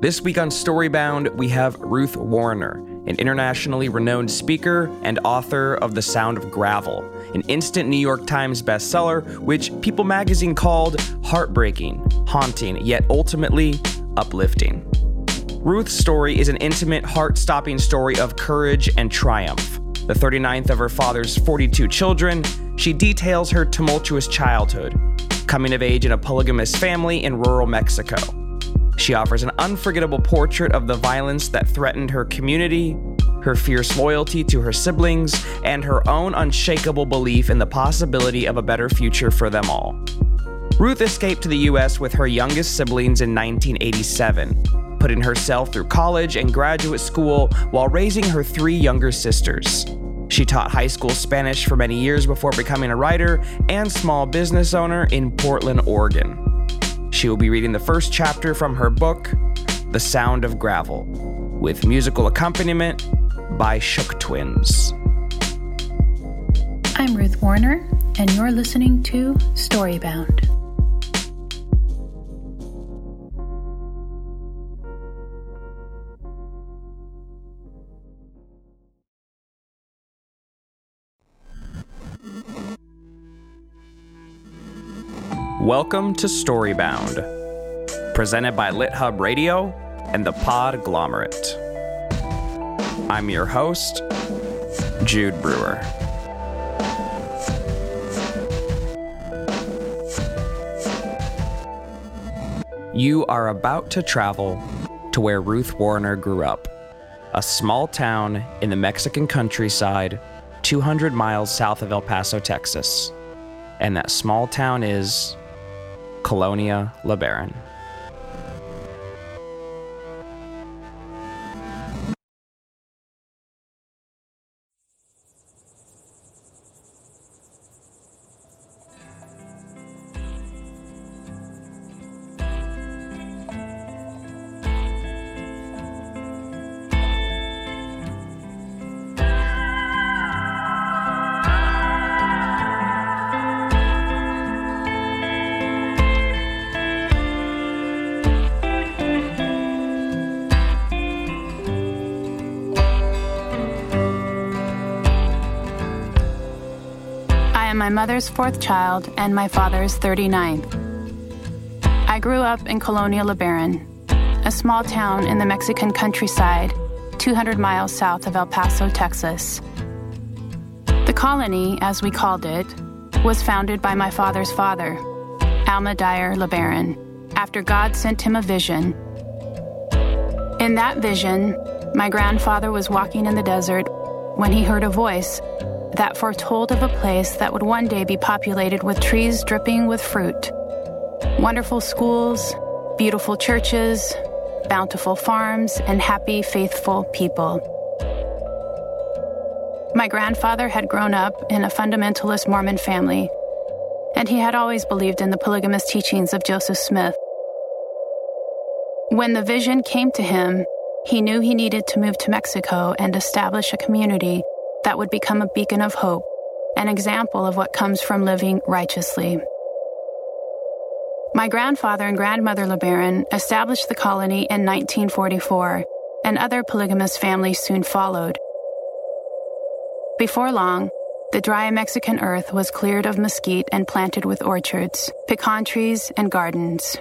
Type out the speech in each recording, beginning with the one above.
This week on Storybound, we have Ruth Wariner, an internationally renowned speaker and author of The Sound of Gravel, an instant New York Times bestseller, which People magazine called heartbreaking, haunting, yet ultimately uplifting. Ruth's story is an intimate, heart stopping story of courage and triumph. The 39th of her father's 42 children, she details her tumultuous childhood, coming of age in a polygamous family in rural Mexico. She offers an unforgettable portrait of the violence that threatened her community, her fierce loyalty to her siblings, and her own unshakable belief in the possibility of a better future for them all. Ruth escaped to the US with her youngest siblings in 1987, putting herself through college and graduate school while raising her three younger sisters. She taught high school Spanish for many years before becoming a writer and small business owner in Portland, Oregon. She will be reading the first chapter from her book, The Sound of Gravel, with musical accompaniment by Shook Twins. I'm Ruth Wariner, and you're listening to Storybound. Welcome to Storybound, presented by LitHub Radio and the Podglomerate. I'm your host, Jude Brewer. You are about to travel to where Ruth Wariner grew up, a small town in the Mexican countryside, 200 miles south of El Paso, Texas. And that small town is Colonia LeBaron. Mother's fourth child and my father's 39th. I grew up in Colonia LeBaron, a small town in the Mexican countryside, 200 miles south of El Paso, Texas. The colony, as we called it, was founded by my father's father, Alma Dyer LeBaron, after God sent him a vision. In that vision, my grandfather was walking in the desert when he heard a voice that foretold of a place that would one day be populated with trees dripping with fruit, wonderful schools, beautiful churches, bountiful farms, and happy, faithful people. My grandfather had grown up in a fundamentalist Mormon family, and he had always believed in the polygamous teachings of Joseph Smith. When the vision came to him, he knew he needed to move to Mexico and establish a community that would become a beacon of hope, an example of what comes from living righteously. My grandfather and grandmother LeBaron established the colony in 1944, and other polygamous families soon followed. Before long, the dry Mexican earth was cleared of mesquite and planted with orchards, pecan trees, and gardens.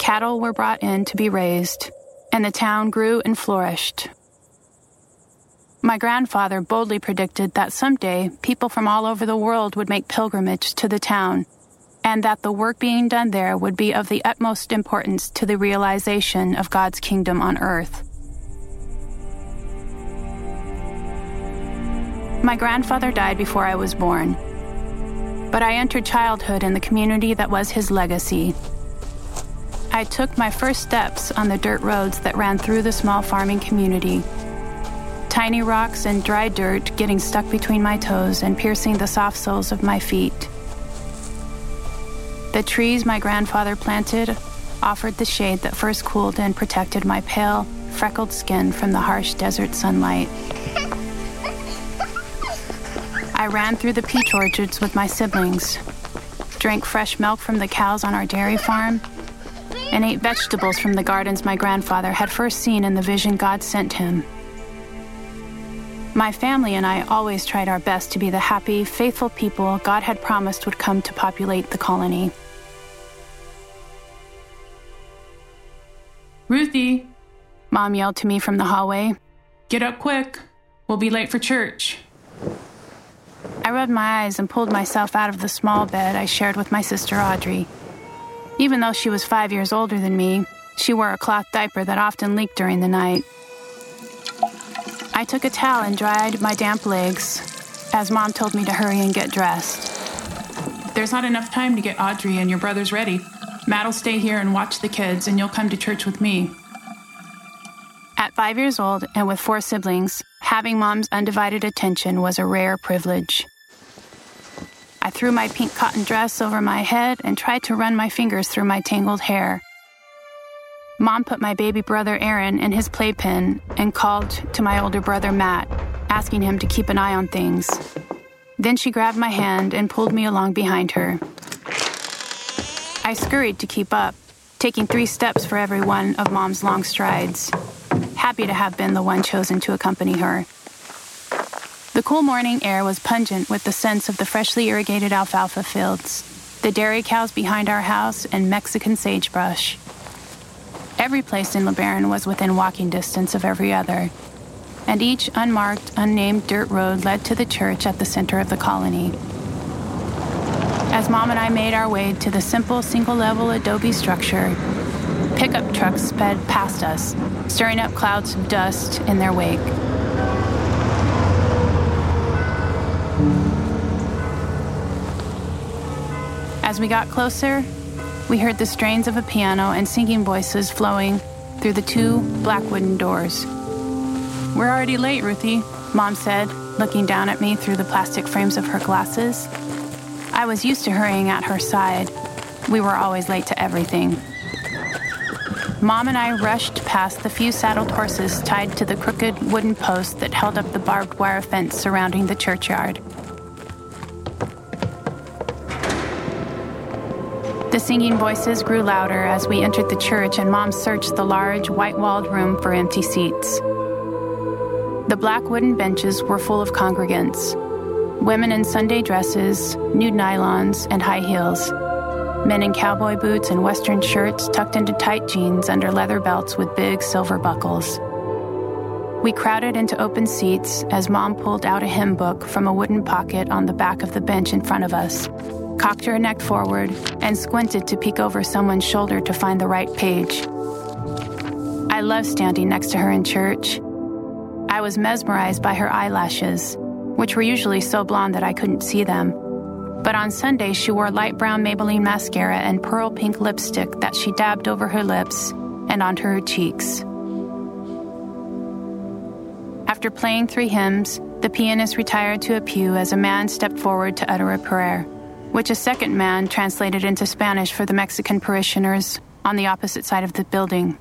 Cattle were brought in to be raised, and the town grew and flourished. My grandfather boldly predicted that someday people from all over the world would make pilgrimage to the town, and that the work being done there would be of the utmost importance to the realization of God's kingdom on earth. My grandfather died before I was born, but I entered childhood in the community that was his legacy. I took my first steps on the dirt roads that ran through the small farming community. Tiny rocks and dry dirt getting stuck between my toes and piercing the soft soles of my feet. The trees my grandfather planted offered the shade that first cooled and protected my pale, freckled skin from the harsh desert sunlight. I ran through the peach orchards with my siblings, drank fresh milk from the cows on our dairy farm, and ate vegetables from the gardens my grandfather had first seen in the vision God sent him. My family and I always tried our best to be the happy, faithful people God had promised would come to populate the colony. Ruthie, Mom yelled to me from the hallway. get up quick. We'll be late for church. I rubbed my eyes and pulled myself out of the small bed I shared with my sister Audrey. Even though she was five years older than me, she wore a cloth diaper that often leaked during the night. I took a towel and dried my damp legs as Mom told me to hurry and get dressed. There's not enough time to get Audrey and your brothers ready. Matt'll stay here and watch the kids, and you'll come to church with me. At five years old and with four siblings, having Mom's undivided attention was a rare privilege. I threw my pink cotton dress over my head and tried to run my fingers through my tangled hair. Mom put my baby brother Aaron in his playpen and called to my older brother Matt, asking him to keep an eye on things. Then she grabbed my hand and pulled me along behind her. I scurried to keep up, taking three steps for every one of Mom's long strides, happy to have been the one chosen to accompany her. The cool morning air was pungent with the scents of the freshly irrigated alfalfa fields, the dairy cows behind our house, and Mexican sagebrush. Every place in LeBaron was within walking distance of every other, and each unmarked, unnamed dirt road led to the church at the center of the colony. As Mom and I made our way to the simple single level adobe structure, pickup trucks sped past us, stirring up clouds of dust in their wake. As we got closer, we heard the strains of a piano and singing voices flowing through the two black wooden doors. We're already late, Ruthie. Mom said, looking down at me through the plastic frames of her glasses. I was used to hurrying at her side. We were always late to everything. Mom and I rushed past the few saddled horses tied to the crooked wooden post that held up the barbed wire fence surrounding the churchyard. The singing voices grew louder as we entered the church, and Mom searched the large, white walled room for empty seats. The black wooden benches were full of congregants women in Sunday dresses, nude nylons, and high heels, men in cowboy boots and Western shirts tucked into tight jeans under leather belts with big silver buckles. We crowded into open seats as Mom pulled out a hymn book from a wooden pocket on the back of the bench in front of us, cocked her neck forward, and squinted to peek over someone's shoulder to find the right page. I loved standing next to her in church. I was mesmerized by her eyelashes, which were usually so blonde that I couldn't see them. But on Sunday, she wore light brown Maybelline mascara and pearl pink lipstick that she dabbed over her lips and onto her cheeks. After playing three hymns, the pianist retired to a pew as a man stepped forward to utter a prayer, which a second man translated into Spanish for the Mexican parishioners on the opposite side of the building.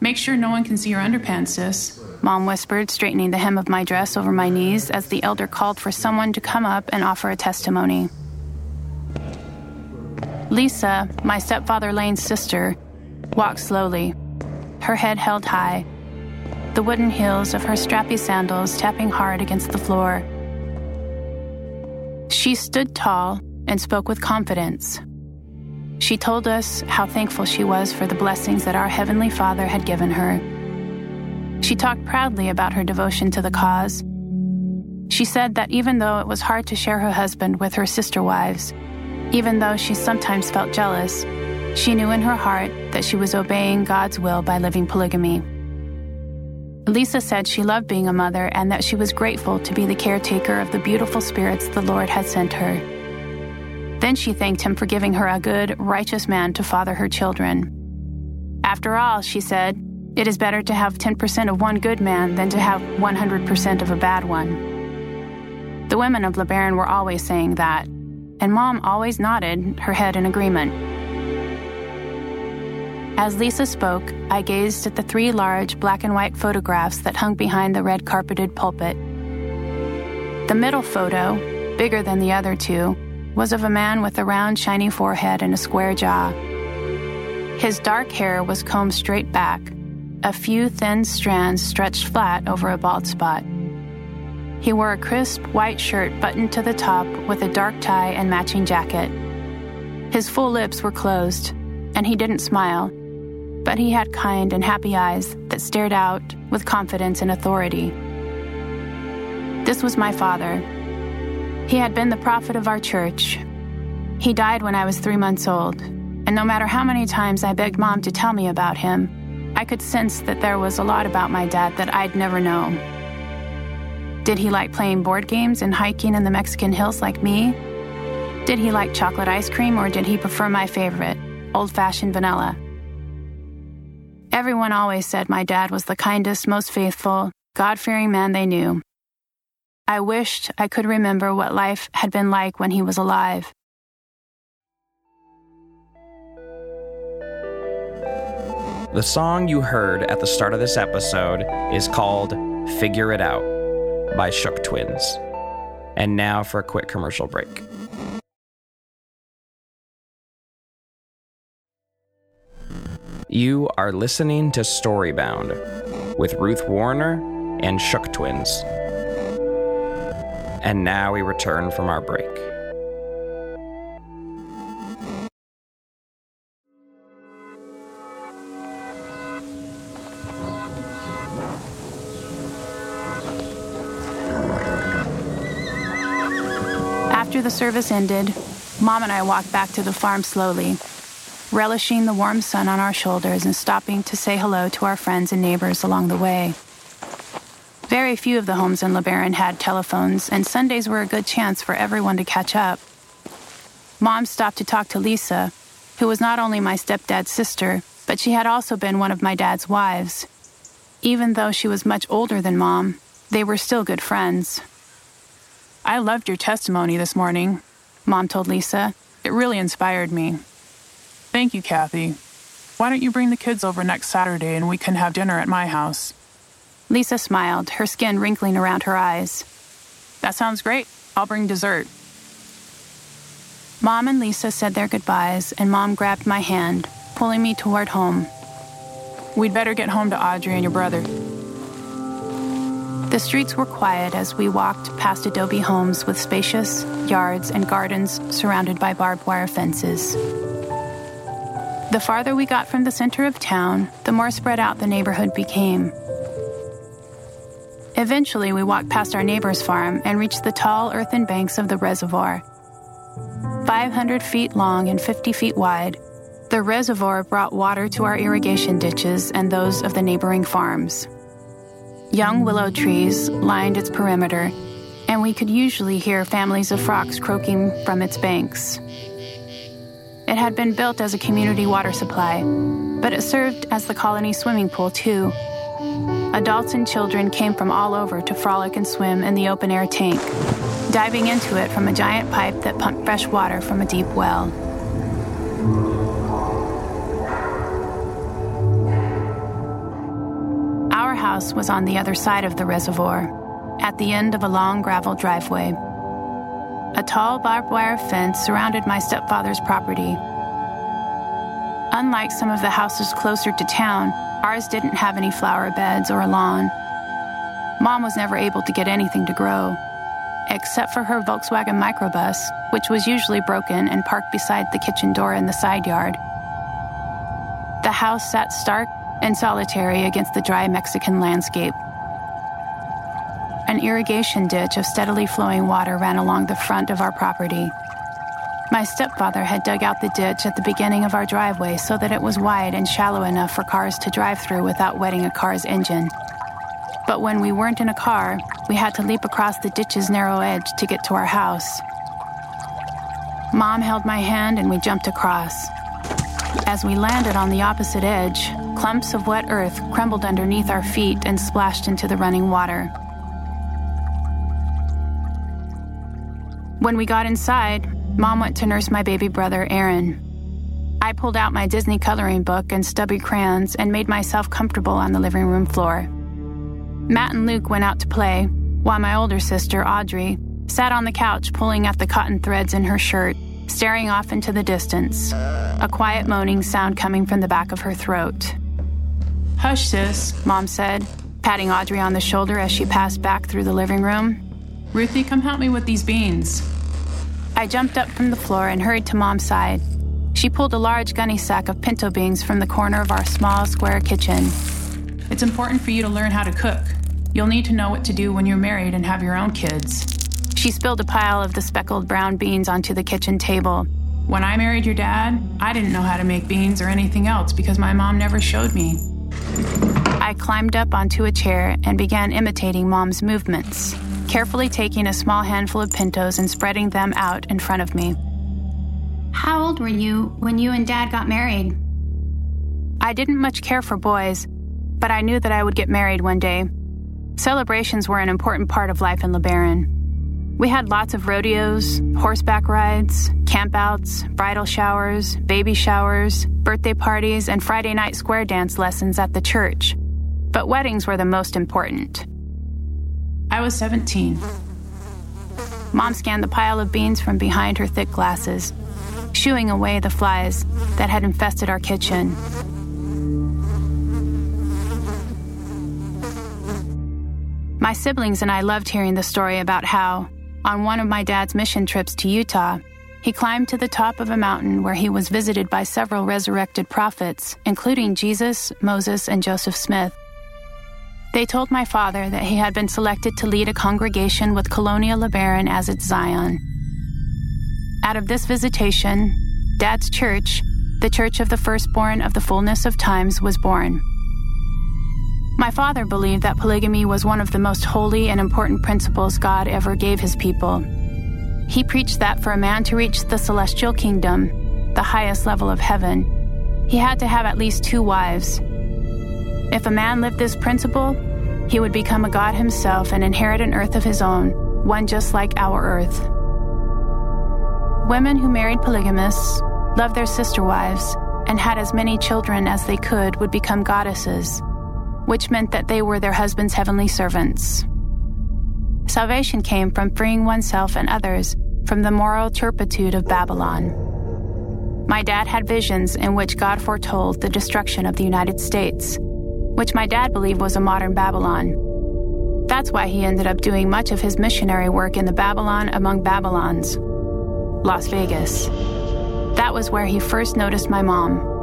Make sure no one can see your underpants, sis. Mom whispered, straightening the hem of my dress over my knees as the elder called for someone to come up and offer a testimony. Lisa, my stepfather Lane's sister, walked slowly, her head held high, the wooden heels of her strappy sandals tapping hard against the floor. She stood tall and spoke with confidence. She told us how thankful she was for the blessings that our Heavenly Father had given her. She talked proudly about her devotion to the cause. She said that even though it was hard to share her husband with her sister wives, even though she sometimes felt jealous, she knew in her heart that she was obeying God's will by living polygamy. Lisa said she loved being a mother and that she was grateful to be the caretaker of the beautiful spirits the Lord had sent her. Then she thanked him for giving her a good, righteous man to father her children. After all, she said, it is better to have 10% of one good man than to have 100% of a bad one. The women of LeBaron were always saying that, and Mom always nodded her head in agreement. As Lisa spoke, I gazed at the three large black and white photographs that hung behind the red carpeted pulpit. The middle photo, bigger than the other two, was of a man with a round, shiny forehead and a square jaw. His dark hair was combed straight back, a few thin strands stretched flat over a bald spot. He wore a crisp white shirt buttoned to the top with a dark tie and matching jacket. His full lips were closed, and he didn't smile, but he had kind and happy eyes that stared out with confidence and authority. This was my father. He had been the prophet of our church. He died when I was three months old, and no matter how many times I begged mom to tell me about him, I could sense that there was a lot about my dad that I'd never known. Did he like playing board games and hiking in the Mexican hills like me? Did he like chocolate ice cream or did he prefer my favorite, old fashioned vanilla? Everyone always said my dad was the kindest, most faithful, God fearing man they knew. I wished I could remember what life had been like when he was alive. The song you heard at the start of this episode is called Figure It Out by Shook Twins. And now for a quick commercial break. You are listening to Storybound with Ruth Wariner and Shook Twins. And now we return from our break. After the service ended, Mom and I walked back to the farm slowly, relishing the warm sun on our shoulders and stopping to say hello to our friends and neighbors along the way. Very few of the homes in LeBaron had telephones, and Sundays were a good chance for everyone to catch up. Mom stopped to talk to Lisa, who was not only my stepdad's sister, but she had also been one of my dad's wives. Even though she was much older than Mom, they were still good friends. I loved your testimony this morning, Mom told Lisa. It really inspired me. Thank you, Kathy. Why don't you bring the kids over next Saturday and we can have dinner at my house? Lisa smiled, her skin wrinkling around her eyes. That sounds great. I'll bring dessert. Mom and Lisa said their goodbyes, and Mom grabbed my hand, pulling me toward home. We'd better get home to Audrey and your brother. The streets were quiet as we walked past adobe homes with spacious yards and gardens surrounded by barbed wire fences. The farther we got from the center of town, the more spread out the neighborhood became. Eventually, we walked past our neighbor's farm and reached the tall earthen banks of the reservoir. 500 feet long and 50 feet wide, the reservoir brought water to our irrigation ditches and those of the neighboring farms. Young willow trees lined its perimeter, and we could usually hear families of frogs croaking from its banks. It had been built as a community water supply, but it served as the colony swimming pool too. Adults and children came from all over to frolic and swim in the open air tank, diving into it from a giant pipe that pumped fresh water from a deep well. Our house was on the other side of the reservoir, at the end of a long gravel driveway. A tall barbed wire fence surrounded my stepfather's property. Unlike some of the houses closer to town, ours didn't have any flower beds or a lawn. Mom was never able to get anything to grow, except for her Volkswagen microbus, which was usually broken and parked beside the kitchen door in the side yard. The house sat stark and solitary against the dry Mexican landscape. An irrigation ditch of steadily flowing water ran along the front of our property. My stepfather had dug out the ditch at the beginning of our driveway so that it was wide and shallow enough for cars to drive through without wetting a car's engine. But when we weren't in a car, we had to leap across the ditch's narrow edge to get to our house. Mom held my hand and we jumped across. As we landed on the opposite edge, clumps of wet earth crumbled underneath our feet and splashed into the running water. When we got inside, Mom went to nurse my baby brother, Aaron. I pulled out my Disney coloring book and stubby crayons and made myself comfortable on the living room floor. Matt and Luke went out to play, while my older sister, Audrey, sat on the couch pulling at the cotton threads in her shirt, staring off into the distance, a quiet moaning sound coming from the back of her throat. Hush, sis, Mom said, patting Audrey on the shoulder as she passed back through the living room. Ruthie, come help me with these beans. I jumped up from the floor and hurried to Mom's side. She pulled a large gunny sack of pinto beans from the corner of our small square kitchen. It's important for you to learn how to cook. You'll need to know what to do when you're married and have your own kids. She spilled a pile of the speckled brown beans onto the kitchen table. When I married your dad, I didn't know how to make beans or anything else because my mom never showed me. I climbed up onto a chair and began imitating Mom's movements, carefully taking a small handful of pintos and spreading them out in front of me. How old were you when you and Dad got married? I didn't much care for boys, but I knew that I would get married one day. Celebrations were an important part of life in LeBaron. We had lots of rodeos, horseback rides, campouts, bridal showers, baby showers, birthday parties, and Friday night square dance lessons at the church. But weddings were the most important. I was 17. Mom scanned the pile of beans from behind her thick glasses, shooing away the flies that had infested our kitchen. My siblings and I loved hearing the story about how, on one of my dad's mission trips to Utah, he climbed to the top of a mountain where he was visited by several resurrected prophets, including Jesus, Moses, and Joseph Smith. They told my father that he had been selected to lead a congregation with Colonia LeBaron as its Zion. Out of this visitation, Dad's church, the Church of the Firstborn of the Fullness of Times, was born. My father believed that polygamy was one of the most holy and important principles God ever gave his people. He preached that for a man to reach the celestial kingdom, the highest level of heaven, he had to have at least two wives. If a man lived this principle, he would become a god himself and inherit an earth of his own, one just like our earth. Women who married polygamists, loved their sister wives, and had as many children as they could would become goddesses which meant that they were their husband's heavenly servants. Salvation came from freeing oneself and others from the moral turpitude of Babylon. My dad had visions in which God foretold the destruction of the United States, which my dad believed was a modern Babylon. That's why he ended up doing much of his missionary work in the Babylon among Babylons, Las Vegas. That was where he first noticed my mom.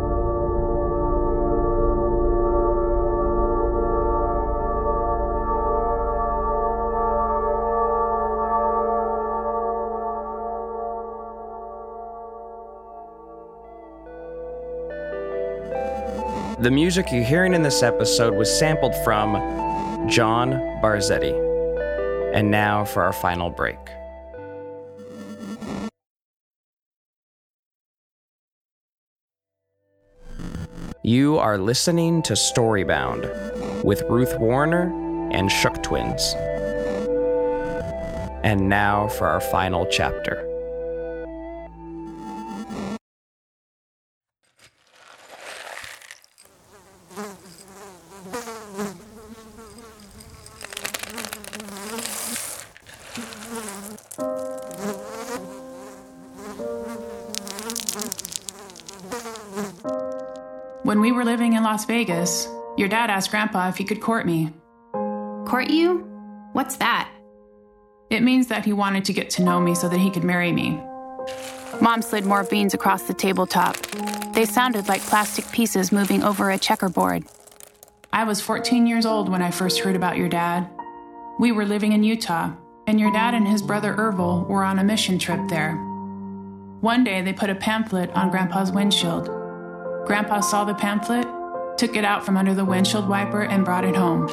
The music you're hearing in this episode was sampled from John Barzetti. And now for our final break. You are listening to Storybound with Ruth Wariner and Shook Twins. And now for our final chapter. Las Vegas, your dad asked Grandpa if he could court me. Court you? What's that? It means that he wanted to get to know me so that he could marry me. Mom slid more beans across the tabletop. They sounded like plastic pieces moving over a checkerboard. I was 14 years old when I first heard about your dad. We were living in Utah, and your dad and his brother Ervil were on a mission trip there. One day they put a pamphlet on Grandpa's windshield. Grandpa saw the pamphlet, took it out from under the windshield wiper, and brought it home.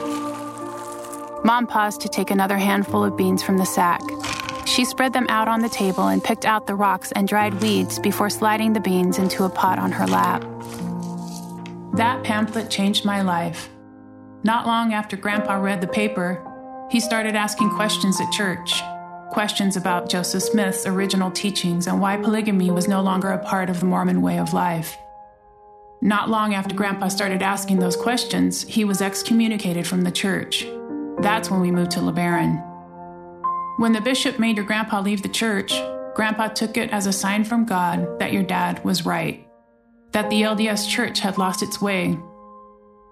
Mom paused to take another handful of beans from the sack. She spread them out on the table and picked out the rocks and dried weeds before sliding the beans into a pot on her lap. That pamphlet changed my life. Not long after Grandpa read the paper, he started asking questions at church. Questions about Joseph Smith's original teachings and why polygamy was no longer a part of the Mormon way of life. Not long after Grandpa started asking those questions, he was excommunicated from the church. That's when we moved to LeBaron. When the bishop made your grandpa leave the church, grandpa took it as a sign from God that your dad was right, that the LDS church had lost its way.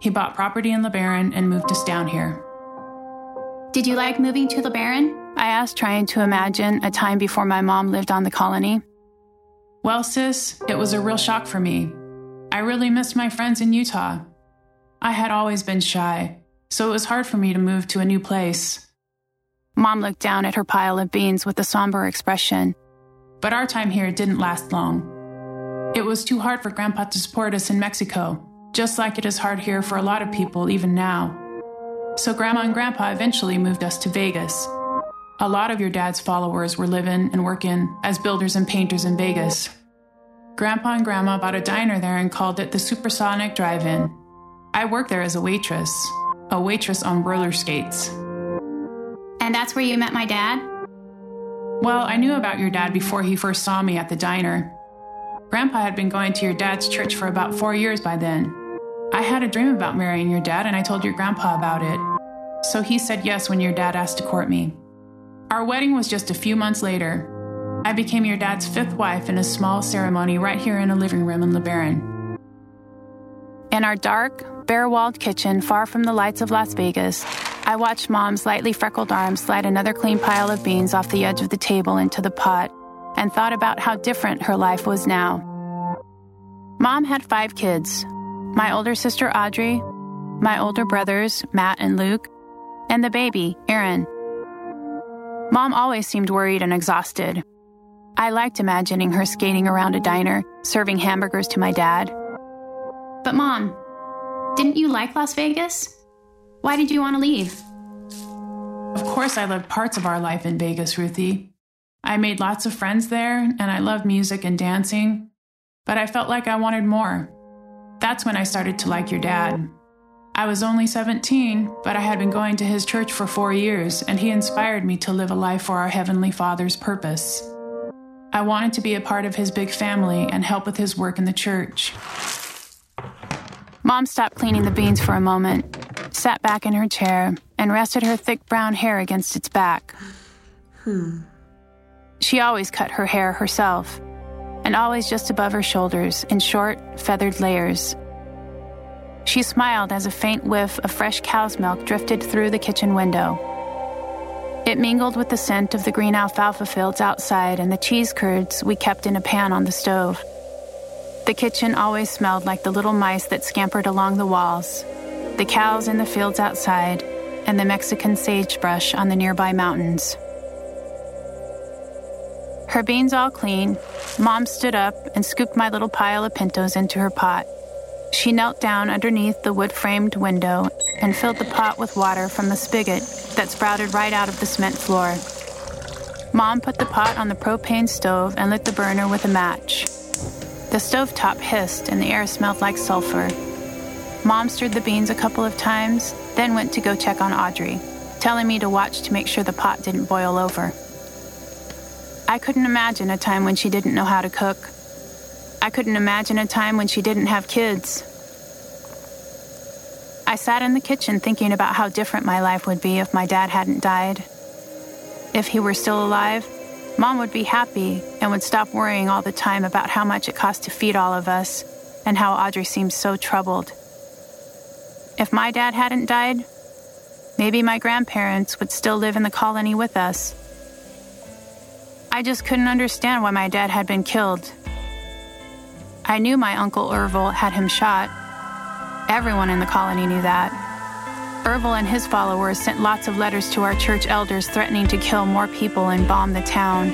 He bought property in LeBaron and moved us down here. Did you like moving to LeBaron? I asked, trying to imagine a time before my mom lived on the colony. Well, sis, it was a real shock for me. I really missed my friends in Utah. I had always been shy, so it was hard for me to move to a new place. Mom looked down at her pile of beans with a somber expression. But our time here didn't last long. It was too hard for Grandpa to support us in Mexico, just like it is hard here for a lot of people even now. So Grandma and Grandpa eventually moved us to Vegas. A lot of your dad's followers were living and working as builders and painters in Vegas. Grandpa and Grandma bought a diner there and called it the Supersonic Drive In. I worked there as a waitress, a waitress on roller skates. And that's where you met my dad? Well, I knew about your dad before he first saw me at the diner. Grandpa had been going to your dad's church for about four years by then. I had a dream about marrying your dad, and I told your grandpa about it. So he said yes when your dad asked to court me. Our wedding was just a few months later. I became your dad's fifth wife in a small ceremony right here in a living room in LeBaron. In our dark, bare walled kitchen, far from the lights of Las Vegas, I watched Mom's lightly freckled arm slide another clean pile of beans off the edge of the table into the pot and thought about how different her life was now. Mom had five kids my older sister Audrey, my older brothers Matt and Luke, and the baby, Aaron. Mom always seemed worried and exhausted. I liked imagining her skating around a diner, serving hamburgers to my dad. But, Mom, didn't you like Las Vegas? Why did you want to leave? Of course, I loved parts of our life in Vegas, Ruthie. I made lots of friends there, and I loved music and dancing, but I felt like I wanted more. That's when I started to like your dad. I was only 17, but I had been going to his church for four years, and he inspired me to live a life for our Heavenly Father's purpose. I wanted to be a part of his big family and help with his work in the church. Mom stopped cleaning the beans for a moment, sat back in her chair, and rested her thick brown hair against its back. Hmm. She always cut her hair herself, and always just above her shoulders in short, feathered layers. She smiled as a faint whiff of fresh cow's milk drifted through the kitchen window. It mingled with the scent of the green alfalfa fields outside and the cheese curds we kept in a pan on the stove. The kitchen always smelled like the little mice that scampered along the walls, the cows in the fields outside, and the Mexican sagebrush on the nearby mountains. Her beans all clean, Mom stood up and scooped my little pile of pintos into her pot. She knelt down underneath the wood framed window and filled the pot with water from the spigot that sprouted right out of the cement floor. Mom put the pot on the propane stove and lit the burner with a match. The stove top hissed and the air smelled like sulfur. Mom stirred the beans a couple of times, then went to go check on Audrey, telling me to watch to make sure the pot didn't boil over. I couldn't imagine a time when she didn't know how to cook. I couldn't imagine a time when she didn't have kids. I sat in the kitchen thinking about how different my life would be if my dad hadn't died. If he were still alive, Mom would be happy and would stop worrying all the time about how much it cost to feed all of us and how Audrey seemed so troubled. If my dad hadn't died, maybe my grandparents would still live in the colony with us. I just couldn't understand why my dad had been killed. I knew my Uncle Ervil had him shot. Everyone in the colony knew that. Ervil and his followers sent lots of letters to our church elders threatening to kill more people and bomb the town.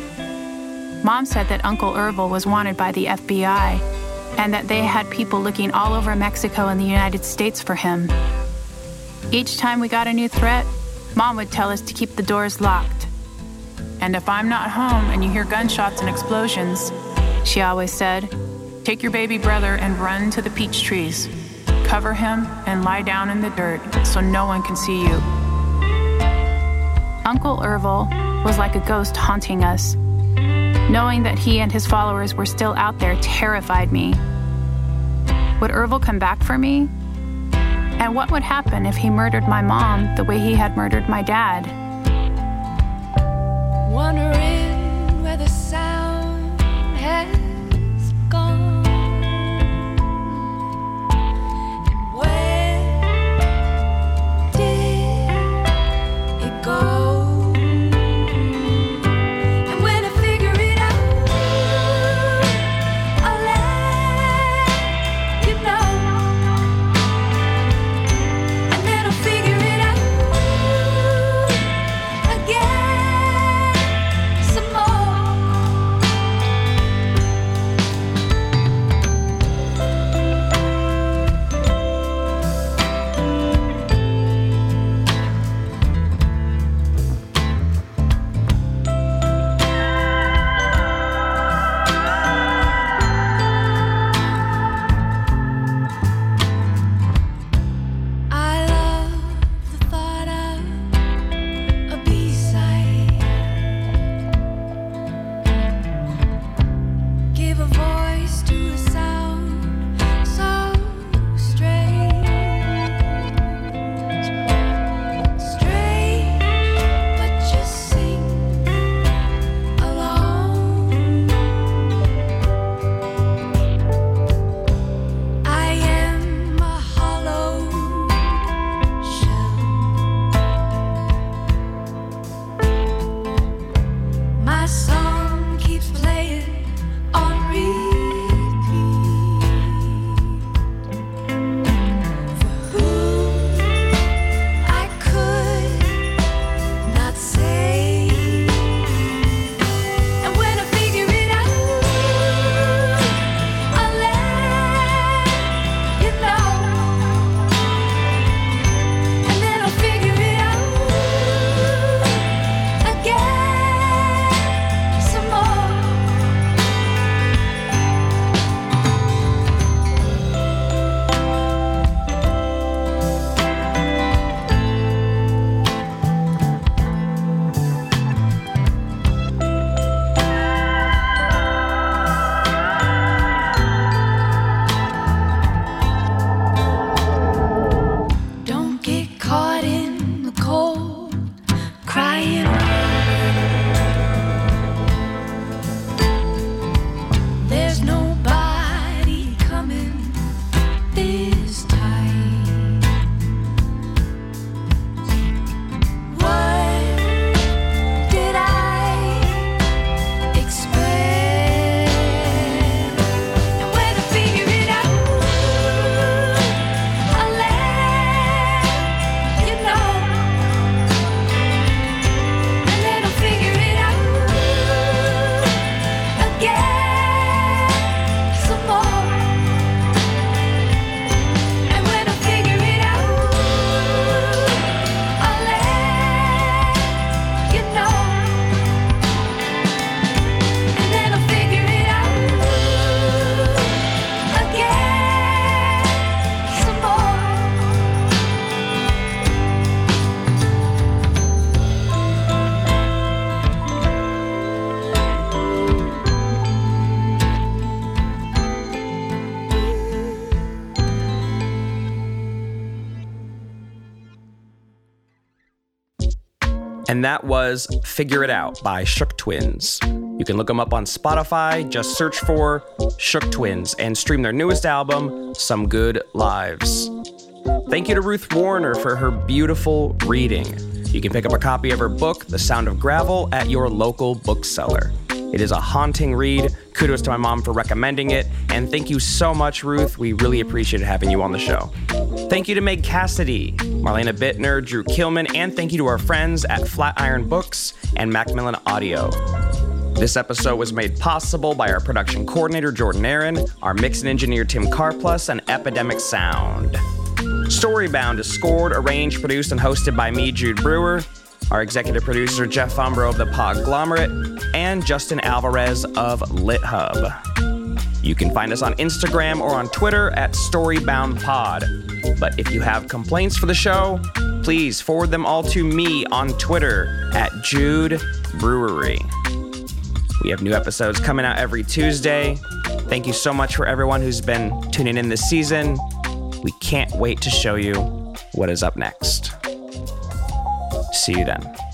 Mom said that Uncle Ervil was wanted by the FBI and that they had people looking all over Mexico and the United States for him. Each time we got a new threat, Mom would tell us to keep the doors locked. And if I'm not home and you hear gunshots and explosions, she always said, take your baby brother and run to the peach trees. Cover him and lie down in the dirt so no one can see you. Uncle Ervil was like a ghost haunting us. Knowing that he and his followers were still out there terrified me. Would Ervil come back for me? And what would happen if he murdered my mom the way he had murdered my dad? And that was Figure It Out by Shook Twins. You can look them up on Spotify, just search for Shook Twins and stream their newest album, Some Good Lives. Thank you to Ruth Wariner for her beautiful reading. You can pick up a copy of her book, The Sound of Gravel, at your local bookseller. It is a haunting read. Kudos to my mom for recommending it. And thank you so much, Ruth. We really appreciate having you on the show. Thank you to Meg Cassidy, Marlena Bittner, Drew Kilman, and thank you to our friends at Flatiron Books and Macmillan Audio. This episode was made possible by our production coordinator, Jordan Aaron, our mix and engineer, Tim Carplus, and Epidemic Sound. Storybound is scored, arranged, produced, and hosted by me, Jude Brewer. Our executive producer, Jeff Umbro of the Podglomerate, and Justin Alvarez of LitHub. You can find us on Instagram or on Twitter at StoryboundPod. But if you have complaints for the show, please forward them all to me on Twitter at Jude Brewery. We have new episodes coming out every Tuesday. Thank you so much for everyone who's been tuning in this season. We can't wait to show you what is up next. See you then.